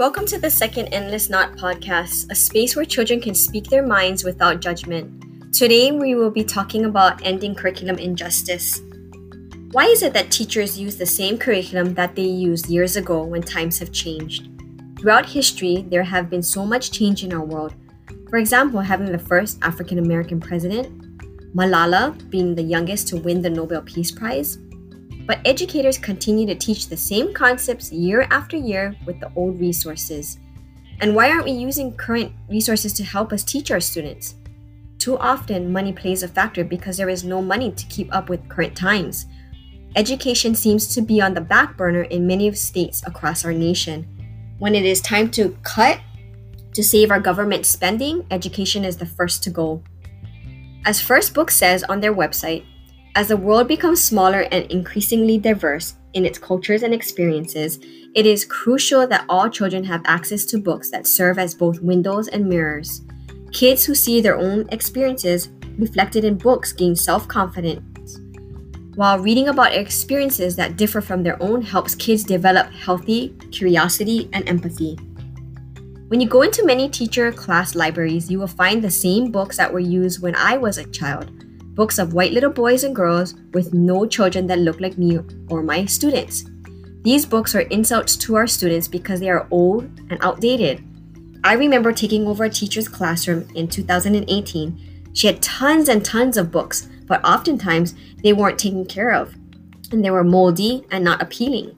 Welcome to the second Endless Knot podcast, a space where children can speak their minds without judgment. Today, we will be talking about ending curriculum injustice. Why is it that teachers use the same curriculum that they used years ago when times have changed? Throughout history, there have been so much change in our world. For example, having the first African American president, Malala being the youngest to win the Nobel Peace Prize, but educators continue to teach the same concepts year after year with the old resources. And why aren't we using current resources to help us teach our students? Too often, money plays a factor because there is no money to keep up with current times. Education seems to be on the back burner in many states across our nation. When it is time to cut to save our government spending, education is the first to go. As First Book says on their website, as the world becomes smaller and increasingly diverse in its cultures and experiences, it is crucial that all children have access to books that serve as both windows and mirrors. Kids who see their own experiences reflected in books gain self confidence, while reading about experiences that differ from their own helps kids develop healthy curiosity and empathy. When you go into many teacher class libraries, you will find the same books that were used when I was a child books of white little boys and girls with no children that look like me or my students. These books are insults to our students because they are old and outdated. I remember taking over a teacher's classroom in 2018. She had tons and tons of books, but oftentimes they weren't taken care of, and they were moldy and not appealing.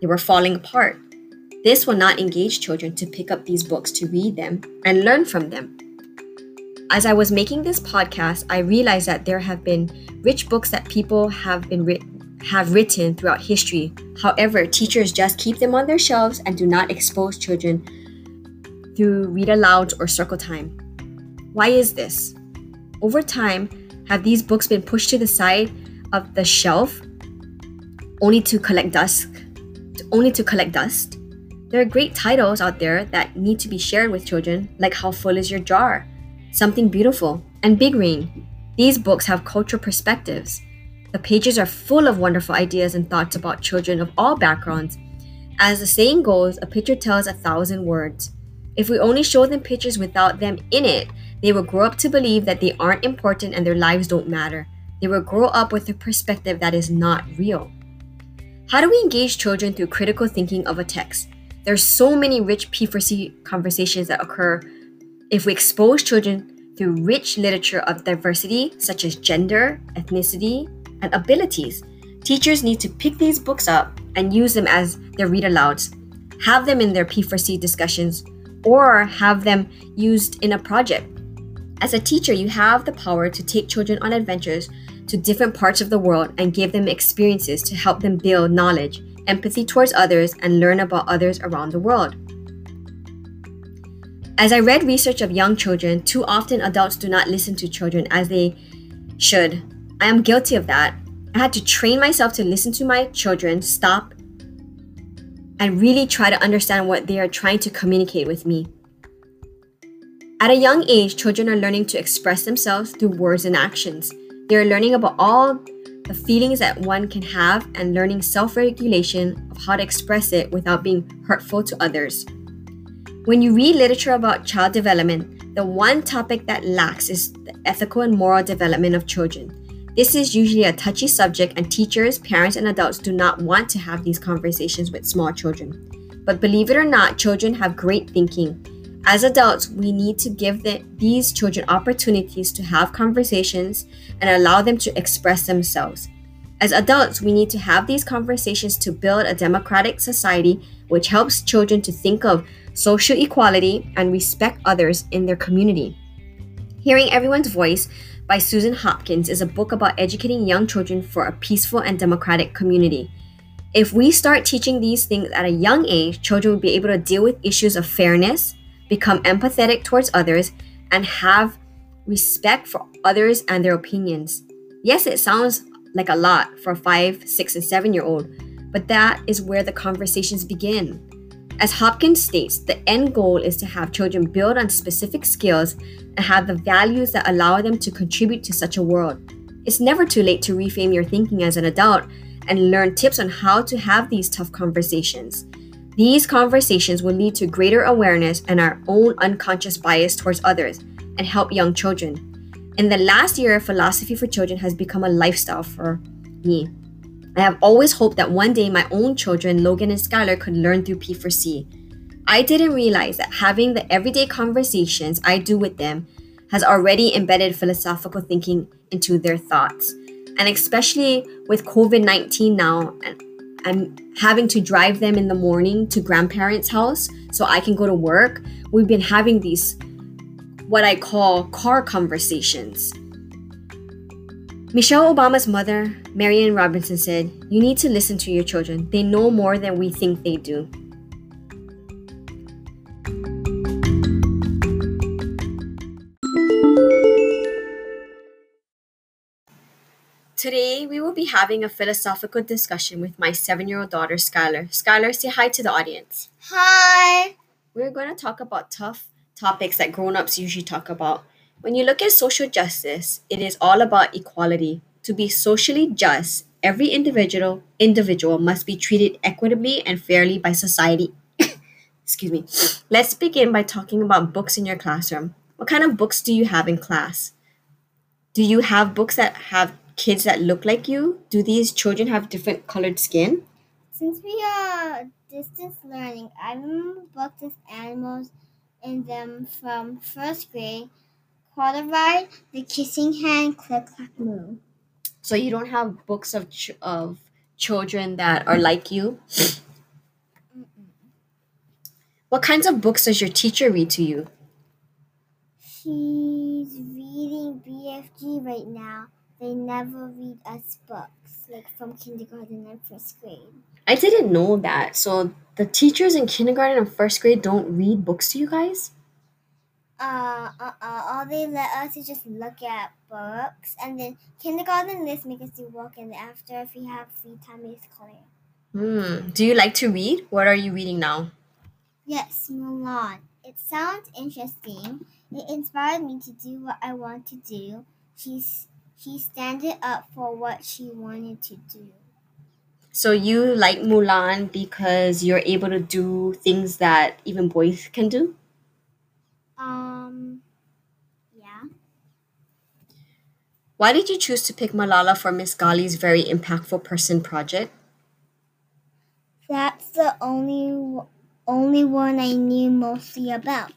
They were falling apart. This will not engage children to pick up these books to read them and learn from them. As I was making this podcast, I realized that there have been rich books that people have been have written throughout history. However, teachers just keep them on their shelves and do not expose children through read alouds or circle time. Why is this? Over time, have these books been pushed to the side of the shelf only to collect dust? Only to collect dust? There are great titles out there that need to be shared with children, like How Full Is Your Jar? Something Beautiful, and Big Rain. These books have cultural perspectives. The pages are full of wonderful ideas and thoughts about children of all backgrounds. As the saying goes, a picture tells a thousand words. If we only show them pictures without them in it, they will grow up to believe that they aren't important and their lives don't matter. They will grow up with a perspective that is not real. How do we engage children through critical thinking of a text? There's so many rich P4C conversations that occur if we expose children through rich literature of diversity, such as gender, ethnicity, and abilities, teachers need to pick these books up and use them as their read alouds, have them in their P4C discussions, or have them used in a project. As a teacher, you have the power to take children on adventures to different parts of the world and give them experiences to help them build knowledge, empathy towards others, and learn about others around the world. As I read research of young children, too often adults do not listen to children as they should. I am guilty of that. I had to train myself to listen to my children, stop, and really try to understand what they are trying to communicate with me. At a young age, children are learning to express themselves through words and actions. They are learning about all the feelings that one can have and learning self regulation of how to express it without being hurtful to others. When you read literature about child development, the one topic that lacks is the ethical and moral development of children. This is usually a touchy subject, and teachers, parents, and adults do not want to have these conversations with small children. But believe it or not, children have great thinking. As adults, we need to give the, these children opportunities to have conversations and allow them to express themselves. As adults, we need to have these conversations to build a democratic society which helps children to think of social equality, and respect others in their community. Hearing Everyone's Voice by Susan Hopkins is a book about educating young children for a peaceful and democratic community. If we start teaching these things at a young age, children will be able to deal with issues of fairness, become empathetic towards others, and have respect for others and their opinions. Yes, it sounds like a lot for a five, six, and seven year old, but that is where the conversations begin. As Hopkins states, the end goal is to have children build on specific skills and have the values that allow them to contribute to such a world. It's never too late to reframe your thinking as an adult and learn tips on how to have these tough conversations. These conversations will lead to greater awareness and our own unconscious bias towards others and help young children. In the last year, philosophy for children has become a lifestyle for me. I have always hoped that one day my own children, Logan and Skylar, could learn through P4C. I didn't realize that having the everyday conversations I do with them has already embedded philosophical thinking into their thoughts. And especially with COVID 19 now, I'm having to drive them in the morning to grandparents' house so I can go to work. We've been having these, what I call car conversations. Michelle Obama's mother, Marian Robinson, said, You need to listen to your children. They know more than we think they do. Today, we will be having a philosophical discussion with my seven year old daughter, Skylar. Skylar, say hi to the audience. Hi. We're going to talk about tough topics that grown ups usually talk about. When you look at social justice, it is all about equality. To be socially just, every individual individual must be treated equitably and fairly by society. Excuse me. Let's begin by talking about books in your classroom. What kind of books do you have in class? Do you have books that have kids that look like you? Do these children have different colored skin? Since we are distance learning, I remember books with animals in them from first grade. Quarter the kissing hand, click clack moo. So you don't have books of ch- of children that are like you. What kinds of books does your teacher read to you? She's reading BFG right now they never read us books, like from kindergarten and first grade. I didn't know that. So the teachers in kindergarten and first grade don't read books to you guys? Uh, uh, uh, all they let us is just look at books, and then kindergarten list make us do work, and after if we have free time, it's clear. Hmm. Do you like to read? What are you reading now? Yes, Mulan. It sounds interesting. It inspired me to do what I want to do. She's she standed up for what she wanted to do. So you like Mulan because you're able to do things that even boys can do? Um, yeah. Why did you choose to pick Malala for Miss Gali's very impactful person project? That's the only only one I knew mostly about.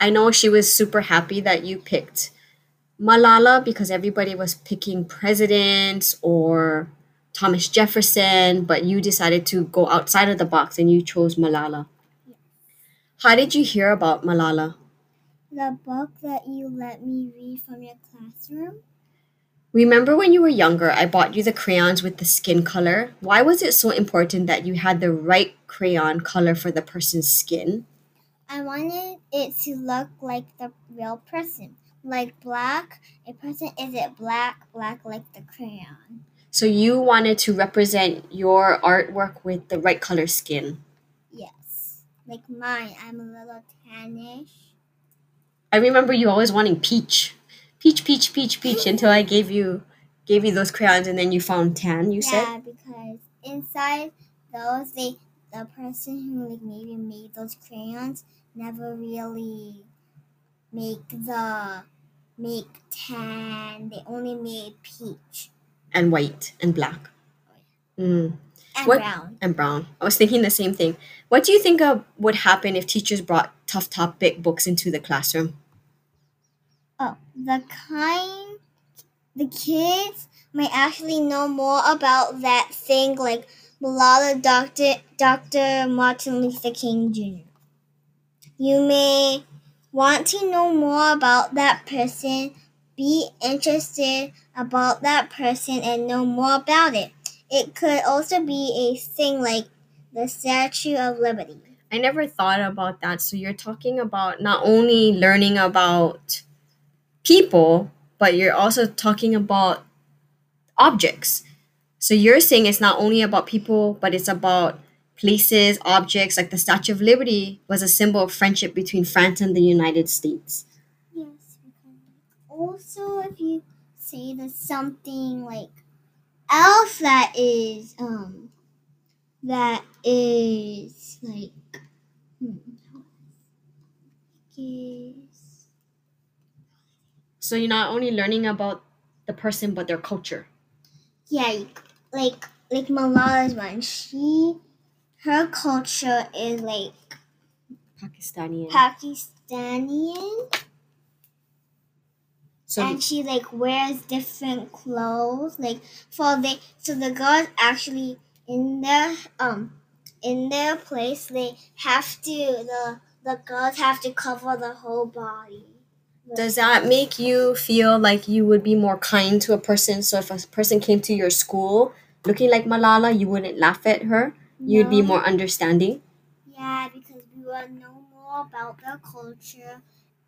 I know she was super happy that you picked Malala because everybody was picking presidents or Thomas Jefferson, but you decided to go outside of the box and you chose Malala. How did you hear about Malala? The book that you let me read from your classroom. Remember when you were younger, I bought you the crayons with the skin color? Why was it so important that you had the right crayon color for the person's skin? I wanted it to look like the real person like black. A person isn't black, black like the crayon. So you wanted to represent your artwork with the right color skin. Yes. Like mine, I'm a little tannish. I remember you always wanting peach. Peach, peach, peach, peach until I gave you gave you those crayons and then you found tan, you yeah, said? Yeah, because inside those they the person who like maybe made those crayons never really make the make tan. They only made peach and white and black. Mm. And what, brown. And brown. I was thinking the same thing. What do you think of would happen if teachers brought tough topic books into the classroom? Oh, the kind the kids might actually know more about that thing like Malala Dr. Dr. Martin Luther King Jr. You may want to know more about that person, be interested about that person and know more about it. It could also be a thing like the Statue of Liberty. I never thought about that. So you're talking about not only learning about people, but you're also talking about objects. So you're saying it's not only about people, but it's about places, objects, like the Statue of Liberty was a symbol of friendship between France and the United States. Yes, also if you say something like else that is um that is like So you're not only learning about the person but their culture. yeah like like Malala's one. She her culture is like Pakistani. Pakistani so and she like wears different clothes like for they so the girls actually in their um in their place they have to the the girls have to cover the whole body does that make you feel like you would be more kind to a person? So if a person came to your school looking like Malala, you wouldn't laugh at her. You'd be No. more understanding. yeah because we will know more about their culture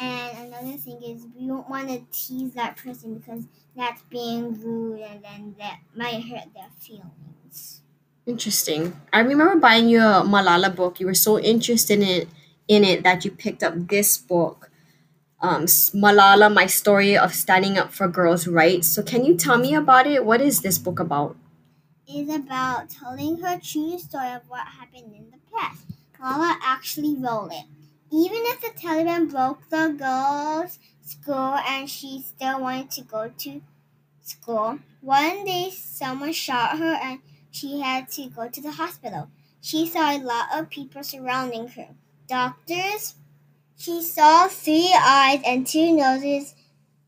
and another thing is we don't want to tease that person because that's being rude and then that might hurt their feelings Interesting. I remember buying you a Malala book. You were so interested in it, in it that you picked up this book, um, Malala: My Story of Standing Up for Girls' Rights. So, can you tell me about it? What is this book about? is about telling her true story of what happened in the past. Malala actually wrote it. Even if the Taliban broke the girls' school and she still wanted to go to school, one day someone shot her and she had to go to the hospital. She saw a lot of people surrounding her. Doctors. She saw three eyes and two noses,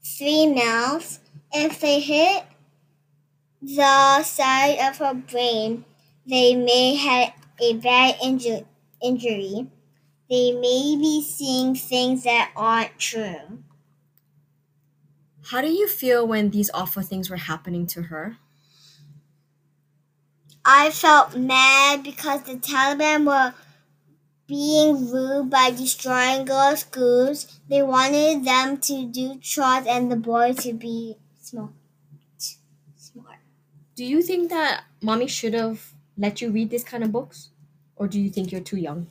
three mouths. If they hit the side of her brain, they may have a bad inju- injury. They may be seeing things that aren't true. How do you feel when these awful things were happening to her? I felt mad because the Taliban were being rude by destroying girls' schools. They wanted them to do chores and the boys to be smart. Smart. Do you think that mommy should have let you read this kind of books? Or do you think you're too young?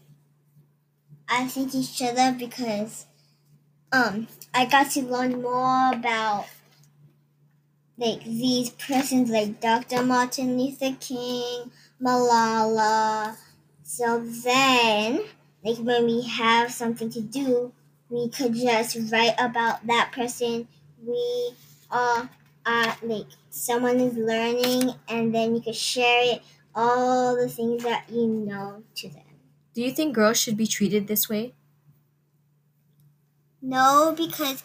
I think you should have because um I got to learn more about like these persons like Dr. Martin Luther King, Malala. So then like when we have something to do, we could just write about that person. We are uh, like someone is learning and then you could share it all the things that you know to them. Do you think girls should be treated this way? No, because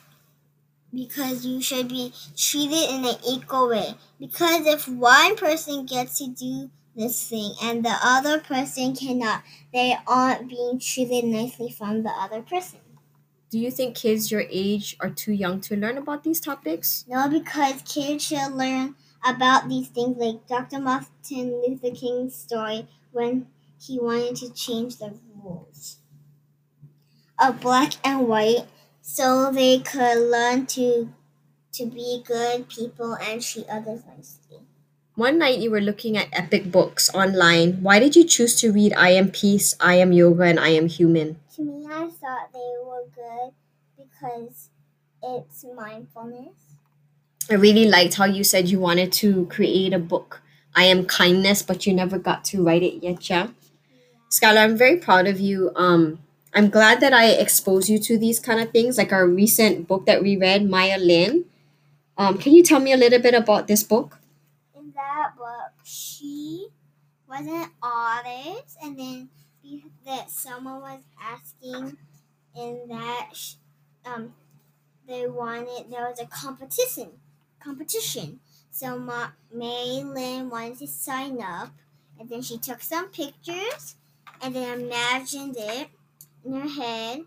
because you should be treated in an equal way. Because if one person gets to do this thing and the other person cannot, they aren't being treated nicely from the other person. Do you think kids your age are too young to learn about these topics? No, because kids should learn about these things like Dr. Martin Luther King's story when he wanted to change the rules of black and white so they could learn to to be good people and treat others nicely. One night you were looking at epic books online. Why did you choose to read I Am Peace, I Am Yoga, and I Am Human? To me, I thought they were good because it's mindfulness. I really liked how you said you wanted to create a book, I Am Kindness, but you never got to write it yet, yeah? Skylar, I'm very proud of you. Um, I'm glad that I exposed you to these kind of things, like our recent book that we read, Maya Lin. Um, can you tell me a little bit about this book? in that book, she was an artist, and then that someone was asking, in that um, they wanted there was a competition, competition. So Ma- Mary Lynn wanted to sign up, and then she took some pictures, and then imagined it in her head,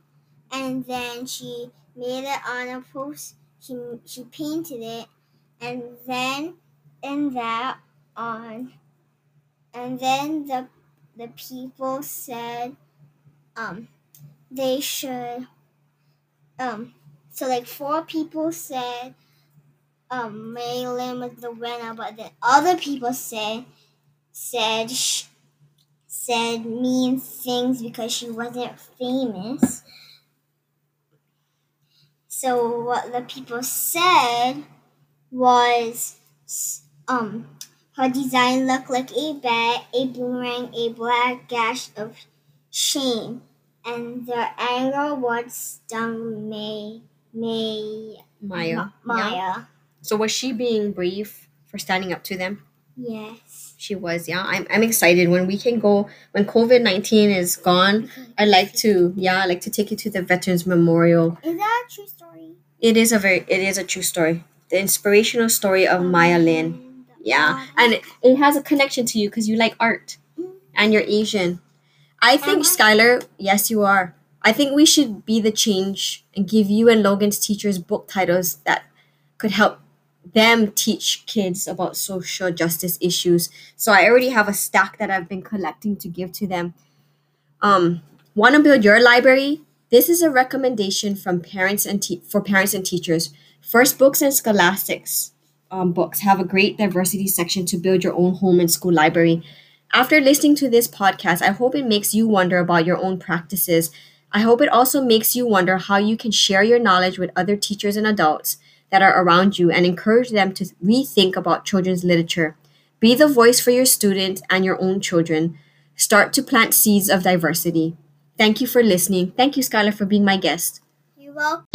and then she made it on a post. She she painted it, and then in that on and then the the people said um they should um so like four people said um Maylin was the winner but then other people said said sh- said mean things because she wasn't famous so what the people said was um Her design looked like a bat, a boomerang, a black gash of shame, and the anger words stung May, May, Maya. Ma- Maya. Yeah. So was she being brave for standing up to them? Yes. She was, yeah. I'm, I'm excited when we can go when COVID nineteen is gone. I'd like to, yeah, I'd like to take you to the Veterans Memorial. Is that a true story? It is a very, it is a true story. The inspirational story of Maya Lin. Yeah, and it, it has a connection to you because you like art mm-hmm. and you're Asian. I think I? Skylar, yes, you are. I think we should be the change and give you and Logan's teachers book titles that could help them teach kids about social justice issues. So I already have a stack that I've been collecting to give to them. Um, want to build your library? This is a recommendation from parents and te- for parents and teachers. First Books and Scholastics um, books have a great diversity section to build your own home and school library. After listening to this podcast, I hope it makes you wonder about your own practices. I hope it also makes you wonder how you can share your knowledge with other teachers and adults that are around you and encourage them to rethink about children's literature. Be the voice for your students and your own children. Start to plant seeds of diversity. Thank you for listening. Thank you, Skylar, for being my guest. You're welcome.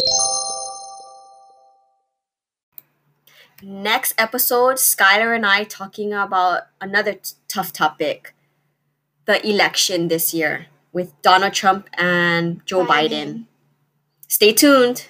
Next episode, Skylar and I talking about another t- tough topic the election this year with Donald Trump and Joe Biden. Biden. Stay tuned.